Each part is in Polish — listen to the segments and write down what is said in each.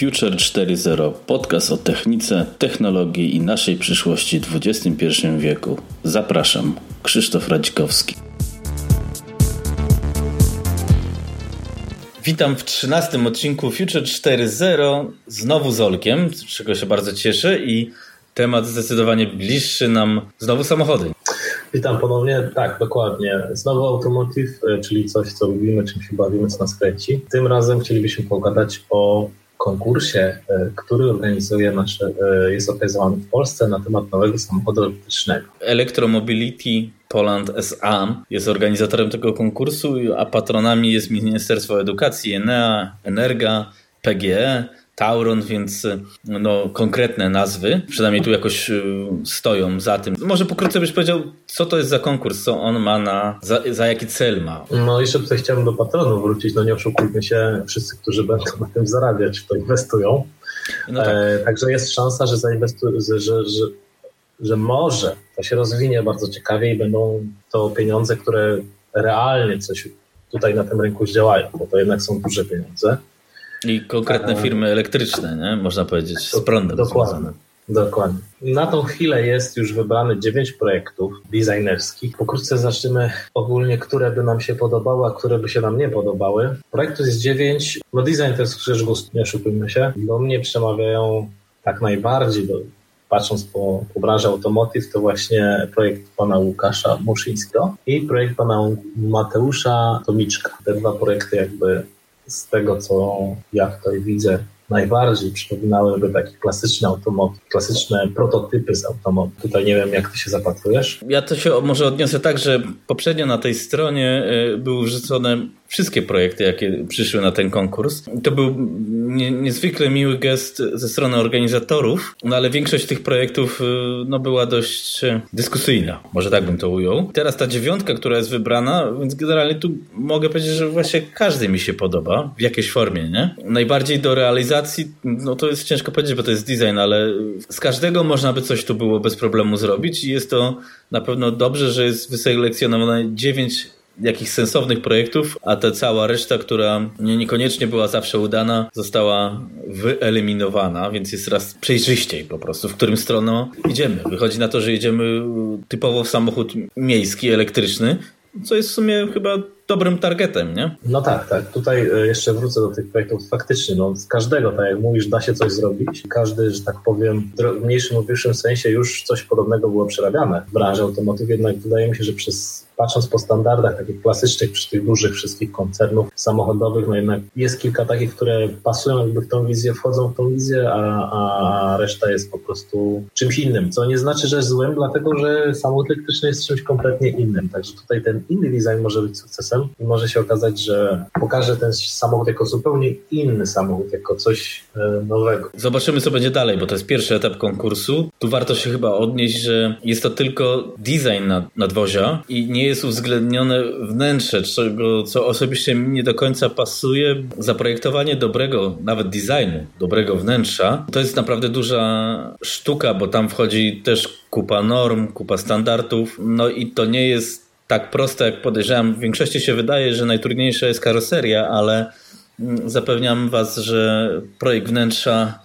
Future 4.0 podcast o technice, technologii i naszej przyszłości w XXI wieku. Zapraszam, Krzysztof Radzikowski. Witam w 13 odcinku Future 4.0 znowu z Olkiem, z czego się bardzo cieszę i temat zdecydowanie bliższy nam znowu samochody. Witam ponownie. Tak, dokładnie. Znowu Automotive, czyli coś, co lubimy, czym się bawimy, co nas kręci. Tym razem chcielibyśmy pogadać o konkursie, e, który organizuje nasze, e, jest organizowany w Polsce na temat nowego samochodu elektrycznego. Electromobility Poland SA jest organizatorem tego konkursu, a patronami jest Ministerstwo Edukacji, Enea, Energa, PGE, Tauron, więc no, konkretne nazwy, przynajmniej tu jakoś y, stoją za tym. Może pokrótce byś powiedział, co to jest za konkurs, co on ma na, za, za jaki cel ma? No jeszcze tutaj chciałbym do patronów wrócić, no nie oszukujmy się, wszyscy, którzy będą na tym zarabiać, to inwestują. No tak. e, także jest szansa, że, zainwestują, że, że, że, że może to się rozwinie bardzo ciekawie i będą to pieniądze, które realnie coś tutaj na tym rynku działają, bo to jednak są duże pieniądze. I konkretne firmy elektryczne, nie? można powiedzieć, z prądem Dokładnie. Związane. Dokładnie. Na tą chwilę jest już wybrane 9 projektów designerskich. Pokrótce zaczniemy ogólnie, które by nam się podobały, a które by się nam nie podobały. Projektów jest 9. No design to jest krzyż gust, nie oszukujmy się. Do mnie przemawiają tak najbardziej, do, patrząc po, po branży automotive, to właśnie projekt pana Łukasza Muszyńskiego i projekt pana Mateusza Tomiczka. Te dwa projekty jakby z tego, co ja tutaj widzę, najbardziej przypominałyby taki klasyczny automotyw, klasyczne prototypy z automotyw. Tutaj nie wiem, jak ty się zapatrujesz. Ja to się może odniosę tak, że poprzednio na tej stronie y, były wrzucone wszystkie projekty, jakie przyszły na ten konkurs. To był nie, niezwykle miły gest ze strony organizatorów, no ale większość tych projektów y, no, była dość dyskusyjna, może tak bym to ujął. Teraz ta dziewiątka, która jest wybrana, więc generalnie tu mogę powiedzieć, że właśnie każdy mi się podoba w jakiejś formie, nie? Najbardziej do realizacji, no to jest ciężko powiedzieć, bo to jest design, ale z każdego można by coś tu było bez problemu zrobić i jest to na pewno dobrze, że jest wyselekcjonowane dziewięć jakichś sensownych projektów, a ta cała reszta, która niekoniecznie była zawsze udana, została wyeliminowana, więc jest raz przejrzyściej po prostu, w którym stroną idziemy. Wychodzi na to, że jedziemy typowo w samochód miejski, elektryczny, co jest w sumie chyba dobrym targetem, nie? No tak, tak. Tutaj e, jeszcze wrócę do tych projektów. Faktycznie, no, z każdego, tak jak mówisz, da się coś zrobić. Każdy, że tak powiem, w mniejszym lub większym sensie już coś podobnego było przerabiane w branży automotyw, jednak wydaje mi się, że przez patrząc po standardach takich klasycznych przy tych dużych wszystkich koncernów samochodowych, no jednak jest kilka takich, które pasują jakby w tą wizję, wchodzą w tą wizję, a, a reszta jest po prostu czymś innym, co nie znaczy, że złym, dlatego że samochód elektryczny jest czymś kompletnie innym. Także tutaj ten inny design może być sukcesem i może się okazać, że pokaże ten samochód jako zupełnie inny samochód, jako coś e, nowego. Zobaczymy, co będzie dalej, bo to jest pierwszy etap konkursu. Tu warto się chyba odnieść, że jest to tylko design nad, nadwozia i nie jest uwzględnione wnętrze, czego, co osobiście mi nie do końca pasuje. Zaprojektowanie dobrego, nawet designu, dobrego wnętrza, to jest naprawdę duża sztuka, bo tam wchodzi też kupa norm, kupa standardów, no i to nie jest tak proste, jak podejrzewam. W większości się wydaje, że najtrudniejsza jest karoseria, ale mm, zapewniam Was, że projekt wnętrza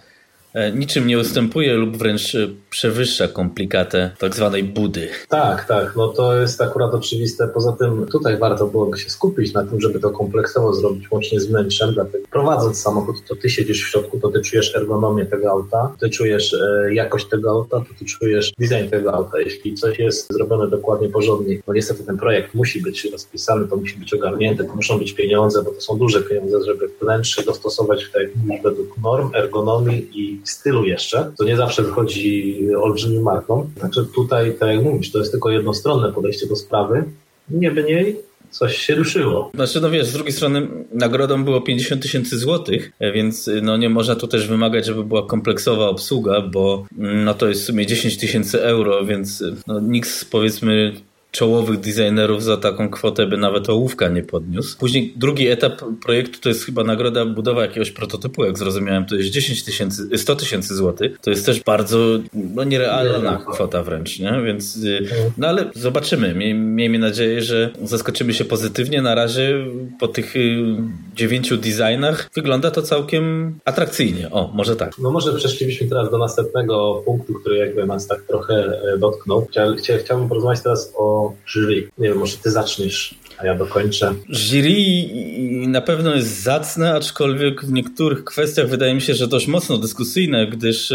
niczym nie ustępuje lub wręcz e, przewyższa komplikatę tak zwanej budy. Tak, tak, no to jest akurat oczywiste. Poza tym tutaj warto byłoby się skupić na tym, żeby to kompleksowo zrobić łącznie z wnętrzem, dlatego prowadząc samochód, to ty siedzisz w środku, to ty czujesz ergonomię tego auta, ty czujesz e, jakość tego auta, to ty czujesz design tego auta. Jeśli coś jest zrobione dokładnie porządnie, bo niestety ten projekt musi być rozpisany, to musi być ogarnięte, to muszą być pieniądze, bo to są duże pieniądze, żeby wnętrze dostosować w tej, według norm, ergonomii i stylu jeszcze, to nie zawsze wychodzi olbrzymim marką. Także tutaj, tak jak mówisz, to jest tylko jednostronne podejście do sprawy. Nie by niej coś się ruszyło. Znaczy, no wiesz, z drugiej strony nagrodą było 50 tysięcy złotych, więc no nie można tu też wymagać, żeby była kompleksowa obsługa, bo no to jest w sumie 10 tysięcy euro, więc no, nikt powiedzmy czołowych designerów za taką kwotę by nawet ołówka nie podniósł. Później drugi etap projektu to jest chyba nagroda budowa jakiegoś prototypu, jak zrozumiałem, to jest 10 tysięcy, 100 tysięcy złotych. To jest też bardzo no, nierealna kwota wręcz, nie? Więc y, no ale zobaczymy. miejmy nadzieję, że zaskoczymy się pozytywnie. Na razie po tych y, dziewięciu designach wygląda to całkiem atrakcyjnie. O, może tak. No może przeszlibyśmy teraz do następnego punktu, który jakby nas tak trochę e, dotknął. Chcia, chciałbym porozmawiać teraz o jury. Nie wiem, może ty zaczniesz a ja dokończę. Jury na pewno jest zacne, aczkolwiek w niektórych kwestiach wydaje mi się, że dość mocno dyskusyjne, gdyż,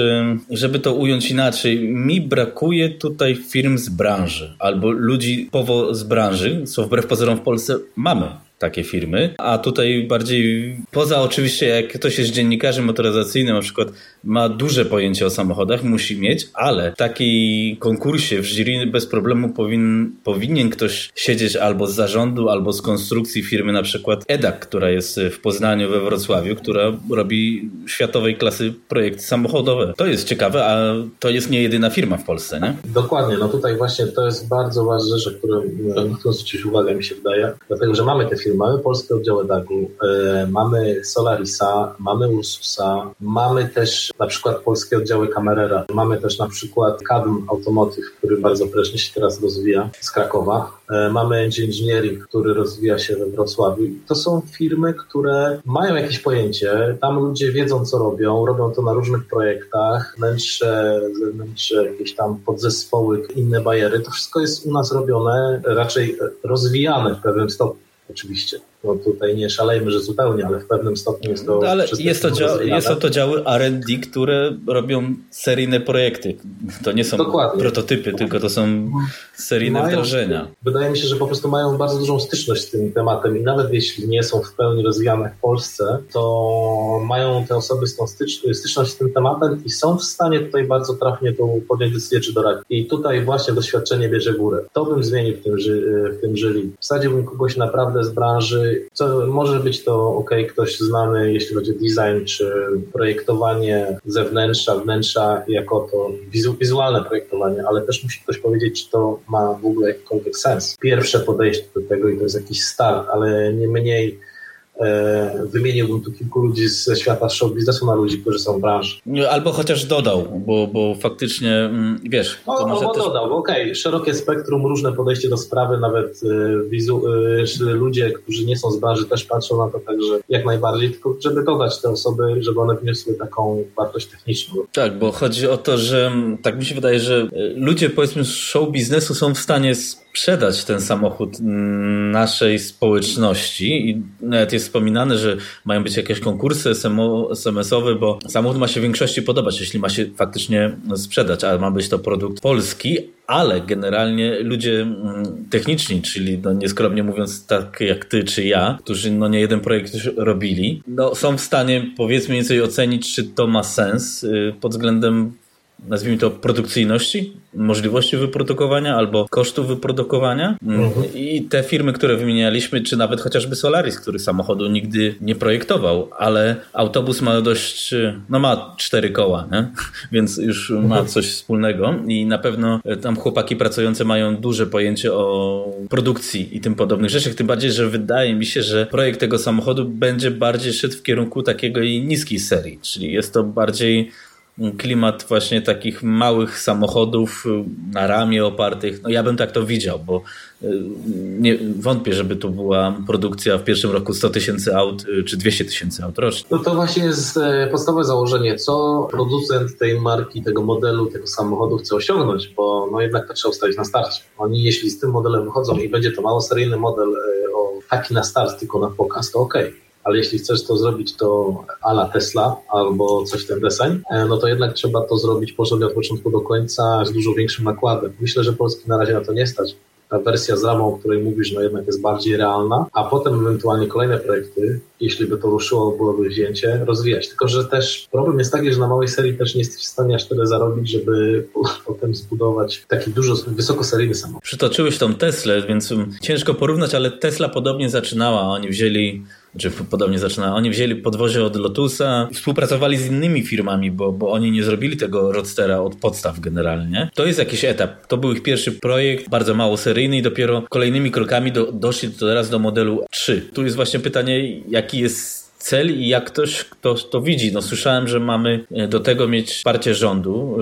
żeby to ująć inaczej, mi brakuje tutaj firm z branży albo ludzi powo z branży, co wbrew pozorom w Polsce mamy takie firmy, a tutaj bardziej poza oczywiście jak ktoś jest dziennikarzem motoryzacyjnym, na przykład ma duże pojęcie o samochodach, musi mieć, ale w takiej konkursie w jury bez problemu powin, powinien ktoś siedzieć albo z zarządu, albo z konstrukcji firmy, na przykład EDAC, która jest w Poznaniu, we Wrocławiu, która robi światowej klasy projekty samochodowe. To jest ciekawe, a to jest nie jedyna firma w Polsce, nie? Dokładnie, no tutaj właśnie to jest bardzo ważna rzecz, którą chcę zwrócić uwagę, mi się wydaje, dlatego, że mamy te firmy mamy polskie oddziały DAG-u, e, mamy Solarisa, mamy Ursusa, mamy też na przykład polskie oddziały Camerera, mamy też na przykład Kadm Automotive, który bardzo prężnie się teraz rozwija z Krakowa, e, mamy Engine Engineering, który rozwija się we Wrocławiu. To są firmy, które mają jakieś pojęcie, tam ludzie wiedzą, co robią, robią to na różnych projektach, wnętrze, zewnętrzne, jakieś tam podzespoły, inne bajery, to wszystko jest u nas robione, raczej rozwijane w pewnym stopniu oczywiście no tutaj nie szalejmy, że zupełnie, ale w pewnym stopniu jest to. No, ale jest to, dział, jest to działy RD, które robią seryjne projekty. To nie są Dokładnie. prototypy, tylko to są seryjne mają, wdrożenia. Wydaje mi się, że po prostu mają bardzo dużą styczność z tym tematem i nawet jeśli nie są w pełni rozwijane w Polsce, to mają te osoby z tą styczność z tym tematem i są w stanie tutaj bardzo trafnie to podjąć decyzję czy doradzić. I tutaj właśnie doświadczenie bierze górę. To bym zmienił w tym, w tym jury. Wsadziłbym kogoś naprawdę z branży co może być to ok, ktoś znany, jeśli chodzi o design czy projektowanie zewnętrza, wnętrza, jako to wizu, wizualne projektowanie, ale też musi ktoś powiedzieć, czy to ma w ogóle jakikolwiek sens. Pierwsze podejście do tego i to jest jakiś start, ale nie mniej wymieniłbym tu kilku ludzi ze świata show biznesu na ludzi, którzy są w branży. Albo chociaż dodał, bo, bo faktycznie, mm, wiesz... To no, może no, też... dodał, okej, okay. szerokie spektrum, różne podejście do sprawy, nawet e, wizu, e, ludzie, którzy nie są z branży też patrzą na to także jak najbardziej, tylko żeby dodać te osoby, żeby one wniosły taką wartość techniczną. Tak, bo chodzi o to, że mm, tak mi się wydaje, że ludzie powiedzmy z show biznesu są w stanie sprzedać ten samochód naszej społeczności. I nawet jest wspominane, że mają być jakieś konkursy SMS-owe, bo samochód ma się w większości podobać, jeśli ma się faktycznie sprzedać, a ma być to produkt polski, ale generalnie ludzie mm, techniczni, czyli no nieskromnie mówiąc tak jak ty czy ja, którzy no nie jeden projekt już robili, no są w stanie powiedzmy więcej ocenić, czy to ma sens y, pod względem nazwijmy to, produkcyjności, możliwości wyprodukowania albo kosztów wyprodukowania. Mhm. I te firmy, które wymienialiśmy, czy nawet chociażby Solaris, który samochodu nigdy nie projektował, ale autobus ma dość, no ma cztery koła, nie? więc już ma mhm. coś wspólnego i na pewno tam chłopaki pracujące mają duże pojęcie o produkcji i tym podobnych rzeczach, tym bardziej, że wydaje mi się, że projekt tego samochodu będzie bardziej szedł w kierunku takiego i niskiej serii, czyli jest to bardziej klimat właśnie takich małych samochodów y, na ramię opartych. No ja bym tak to widział, bo y, nie wątpię, żeby to była produkcja w pierwszym roku 100 tysięcy aut y, czy 200 tysięcy aut rocznie. No to właśnie jest e, podstawowe założenie, co producent tej marki, tego modelu, tego samochodu chce osiągnąć, bo no jednak to trzeba ustalić na starcie. Oni jeśli z tym modelem wychodzą i będzie to mało seryjny model e, o taki na start, tylko na pokaz, to okej. Okay ale jeśli chcesz to zrobić to ala Tesla albo coś ten deseń, e, no to jednak trzeba to zrobić porządnie od początku do końca z dużo większym nakładem. Myślę, że Polski na razie na to nie stać. Ta wersja z ramą, o której mówisz, no jednak jest bardziej realna, a potem ewentualnie kolejne projekty, jeśli by to ruszyło, byłoby wzięcie, rozwijać. Tylko, że też problem jest taki, że na małej serii też nie jesteś w stanie aż tyle zarobić, żeby potem zbudować taki dużo wysokoseryjny samochód. Przytoczyłeś tą Teslę, więc ciężko porównać, ale Tesla podobnie zaczynała. Oni wzięli czy podobnie zaczyna. Oni wzięli podwozie od Lotusa, współpracowali z innymi firmami, bo, bo oni nie zrobili tego Roadstera od podstaw generalnie. To jest jakiś etap. To był ich pierwszy projekt, bardzo mało seryjny i dopiero kolejnymi krokami do, doszli teraz do modelu 3. Tu jest właśnie pytanie, jaki jest cel i jak ktoś kto to widzi. No, słyszałem, że mamy e, do tego mieć wsparcie rządu.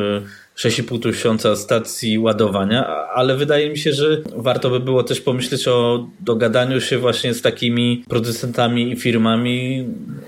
6,5 e, tysiąca stacji ładowania, ale wydaje mi się, że warto by było też pomyśleć o dogadaniu się właśnie z takimi producentami i firmami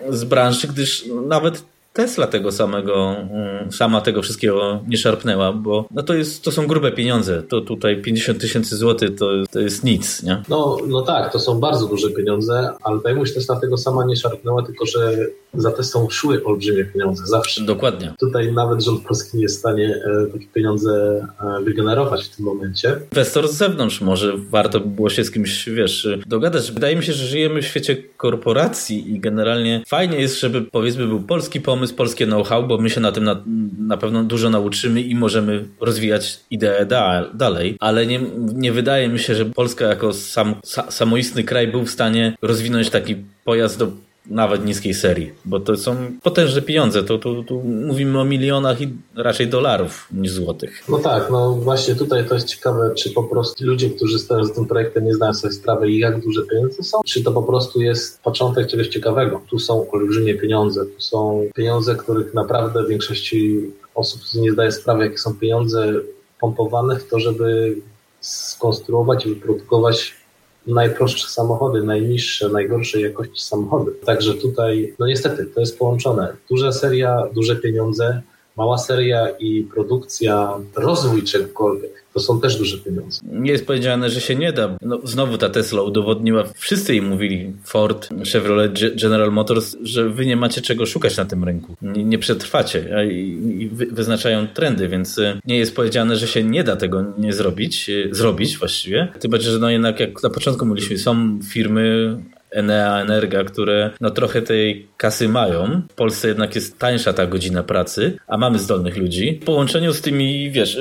z branży, gdyż nawet Tesla tego samego, mm, sama tego wszystkiego nie szarpnęła, bo no to, jest, to są grube pieniądze. To tutaj 50 tysięcy złotych to, to jest nic, nie? No, no tak, to są bardzo duże pieniądze, ale mówisz, Tesla tego sama nie szarpnęła, tylko że za Teslą szły olbrzymie pieniądze, zawsze. Dokładnie. Tutaj nawet rząd polski nie jest w stanie e, takie pieniądze e, wygenerować w tym momencie. Inwestor z zewnątrz może warto by było się z kimś, wiesz, dogadać. Wydaje mi się, że żyjemy w świecie korporacji i generalnie fajnie jest, żeby powiedzmy był polski pomysł, pomysł, polskie know-how, bo my się na tym na, na pewno dużo nauczymy i możemy rozwijać ideę da, dalej, ale nie, nie wydaje mi się, że Polska jako sam, sa, samoistny kraj był w stanie rozwinąć taki pojazd do nawet niskiej serii, bo to są potężne pieniądze. To, to, to mówimy o milionach i raczej dolarów niż złotych. No tak, no właśnie tutaj to jest ciekawe, czy po prostu ludzie, którzy stoją za tym projektem, nie znają sobie sprawy, jak duże pieniądze są, czy to po prostu jest początek czegoś ciekawego. Tu są olbrzymie pieniądze, tu są pieniądze, których naprawdę większości osób nie zdaje sprawy, jakie są pieniądze pompowane w to, żeby skonstruować i wyprodukować najprostsze samochody, najniższe, najgorszej jakości samochody. Także tutaj, no niestety, to jest połączone. Duża seria, duże pieniądze, mała seria i produkcja, rozwój czegokolwiek to są też duże pieniądze. Nie jest powiedziane, że się nie da. No, znowu ta Tesla udowodniła, wszyscy jej mówili, Ford, Chevrolet, General Motors, że wy nie macie czego szukać na tym rynku. Nie, nie przetrwacie i, wyznaczają trendy, więc y, nie jest powiedziane, że się nie da tego nie zrobić, y, zrobić właściwie. Tym bardziej, że no jednak jak na początku mówiliśmy, są firmy Enea, Energa, które no trochę tej kasy mają. W Polsce jednak jest tańsza ta godzina pracy, a mamy zdolnych ludzi. W połączeniu z tymi, wiesz,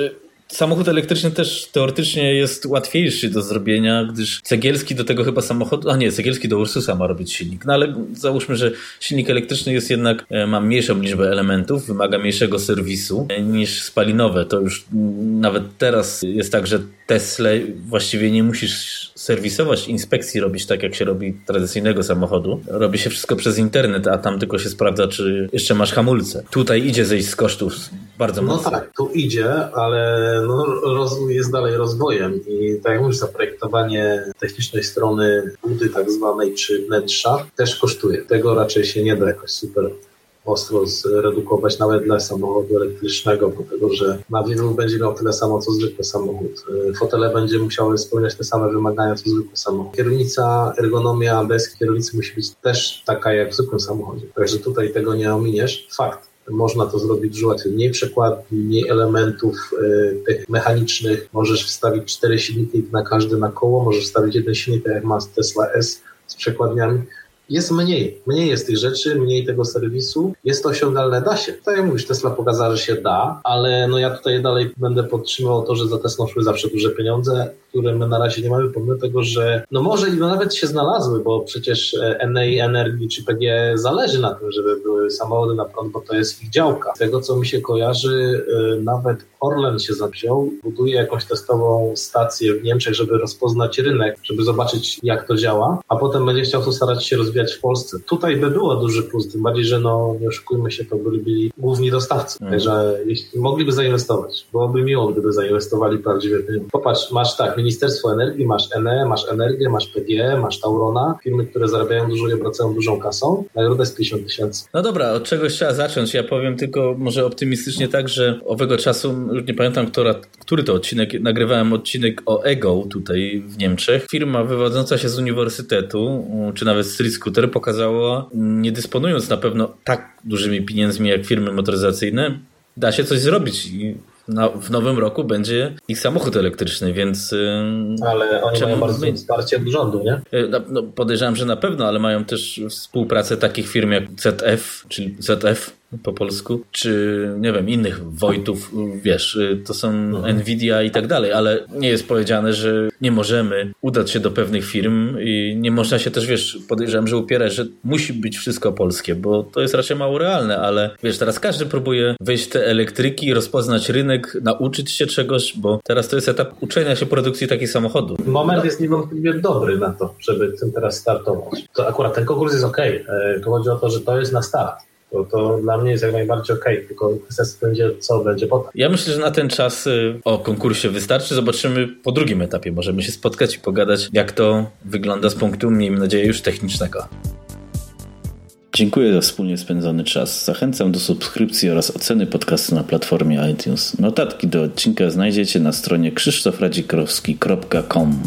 Samochód elektryczny też teoretycznie jest łatwiejszy do zrobienia, gdyż Cegielski do tego chyba samochodu, a nie, Cegielski do Ursusa ma robić silnik. No ale załóżmy, że silnik elektryczny jest jednak, e, ma mniejszą liczbę elementów, wymaga mniejszego serwisu e, niż spalinowe. To już nawet teraz jest tak, że Tesla właściwie nie musisz serwisować, inspekcji robić tak, jak się robi tradycyjnego samochodu. Robi się wszystko przez internet, a tam tylko się sprawdza, czy jeszcze masz hamulce. Tutaj idzie zejść z kosztów bardzo no mocno. No tak, tu idzie, ale no, jest dalej rozwojem i tak jak mówisz, zaprojektowanie technicznej strony budy tak zwanej czy wnętrza też kosztuje. Tego raczej się nie da jakoś super ostro zredukować nawet dla samochodu elektrycznego, dlatego że na wielu będzie miał tyle samo co zwykły samochód. Y, fotele będzie musiały spełniać te same wymagania co zwykły samochód. Kierownica, ergonomia bez kierownicy musi być też taka jak w zwykłym samochodzie. Także tutaj tego nie ominiesz. Fakt. Można to zrobić łatwiej. Mniej przekładni, mniej elementów y, mechanicznych. Możesz wstawić cztery silniki na każde na koło, możesz wstawić jeden silnik, tak jak ma Tesla S z przekładniami jest mniej. Mniej jest tych rzeczy, mniej tego serwisu. Jest to osiągalne, da się. Tak jak mówisz, Tesla pokazała, że się da, ale no ja tutaj dalej będę podtrzymywał to, że za Tesla szły zawsze duże pieniądze, które my na razie nie mamy, pomimo tego, że no może i nawet się znalazły, bo przecież Enei Energii czy PG zależy na tym, żeby były samochody na prąd, bo to jest ich działka. Z tego, co mi się kojarzy, y, nawet Orlen się zawziął, buduje jakąś testową stację w Niemczech, żeby rozpoznać rynek, żeby zobaczyć, jak to działa, a potem będzie chciał to starać się rozwijać w Polsce. Tutaj by było duży plus, tym bardziej, że no, nie oszukujmy się, to byli główni dostawcy. Mm. Także jeśli mogliby zainwestować, byłoby miło, gdyby zainwestowali prawdziwie. Popatrz, masz tak, Ministerstwo Energii, masz ENE, masz Energię, masz PG, masz Taurona, firmy, które zarabiają dużo i obracają dużą kasą. Nagroda jest 50 tysięcy. No dobra, od czegoś trzeba zacząć. Ja powiem tylko może optymistycznie tak, że owego czasu, już nie pamiętam, która, który to odcinek, nagrywałem odcinek o Ego tutaj w Niemczech. Firma wywodząca się z uniwersytetu, czy nawet Street Scooter pokazała, nie dysponując na pewno tak dużymi pieniędzmi jak firmy motoryzacyjne, da się coś zrobić i na, w nowym roku będzie ich samochód elektryczny, więc. Ale oni mają bardzo my... wsparcie rządu, nie? Y, no, no, podejrzewam, że na pewno, ale mają też współpracę takich firm jak ZF, czyli ZF, po polsku, czy nie wiem, innych Wojtów, wiesz, to są mhm. Nvidia i tak dalej, ale nie jest powiedziane, że nie możemy udać się do pewnych firm i nie można się też, wiesz, podejrzewam, że upierać, że musi być wszystko polskie, bo to jest raczej mało realne, ale wiesz, teraz każdy próbuje wejść w te elektryki, rozpoznać rynek, nauczyć się czegoś, bo teraz to jest etap uczenia się produkcji takich samochodów. Moment jest niewątpliwie dobry na to, żeby tym teraz startować. To akurat ten konkurs jest ok. E, tu chodzi o to, że to jest na start. To, to dla mnie jest jak najbardziej okej, okay, tylko kwestia będzie, co będzie potem. Ja myślę, że na ten czas y, o konkursie wystarczy. Zobaczymy po drugim etapie. Możemy się spotkać i pogadać, jak to wygląda z punktu, miejmy nadzieję, już technicznego. Dziękuję za wspólnie spędzony czas. Zachęcam do subskrypcji oraz oceny podcastu na platformie iTunes. Notatki do odcinka znajdziecie na stronie krzysztofradzikrowski.com.